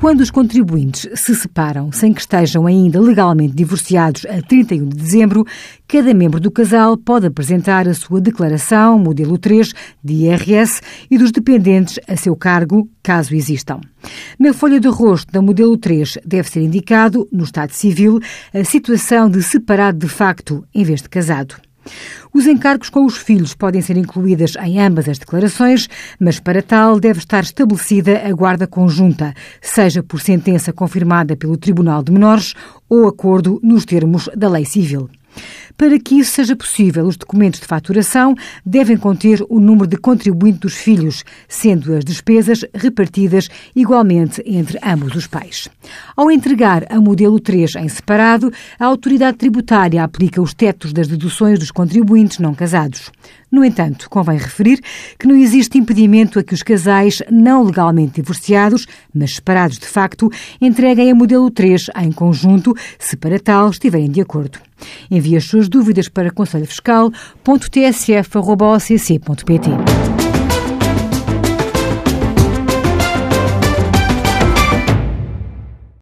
Quando os contribuintes se separam sem que estejam ainda legalmente divorciados a 31 de dezembro, cada membro do casal pode apresentar a sua declaração, modelo 3, de IRS e dos dependentes a seu cargo, caso existam. Na folha de rosto da modelo 3 deve ser indicado, no Estado Civil, a situação de separado de facto em vez de casado. Os encargos com os filhos podem ser incluídas em ambas as declarações, mas para tal deve estar estabelecida a guarda conjunta, seja por sentença confirmada pelo Tribunal de Menores ou acordo nos termos da lei civil. Para que isso seja possível, os documentos de faturação devem conter o número de contribuinte dos filhos, sendo as despesas repartidas igualmente entre ambos os pais. Ao entregar a modelo 3 em separado, a autoridade tributária aplica os tetos das deduções dos contribuintes não casados. No entanto, convém referir que não existe impedimento a que os casais não legalmente divorciados, mas separados de facto, entreguem a modelo 3 em conjunto, se para tal estiverem de acordo. Envie as suas dúvidas para conselhofiscal.tsf.occ.pt.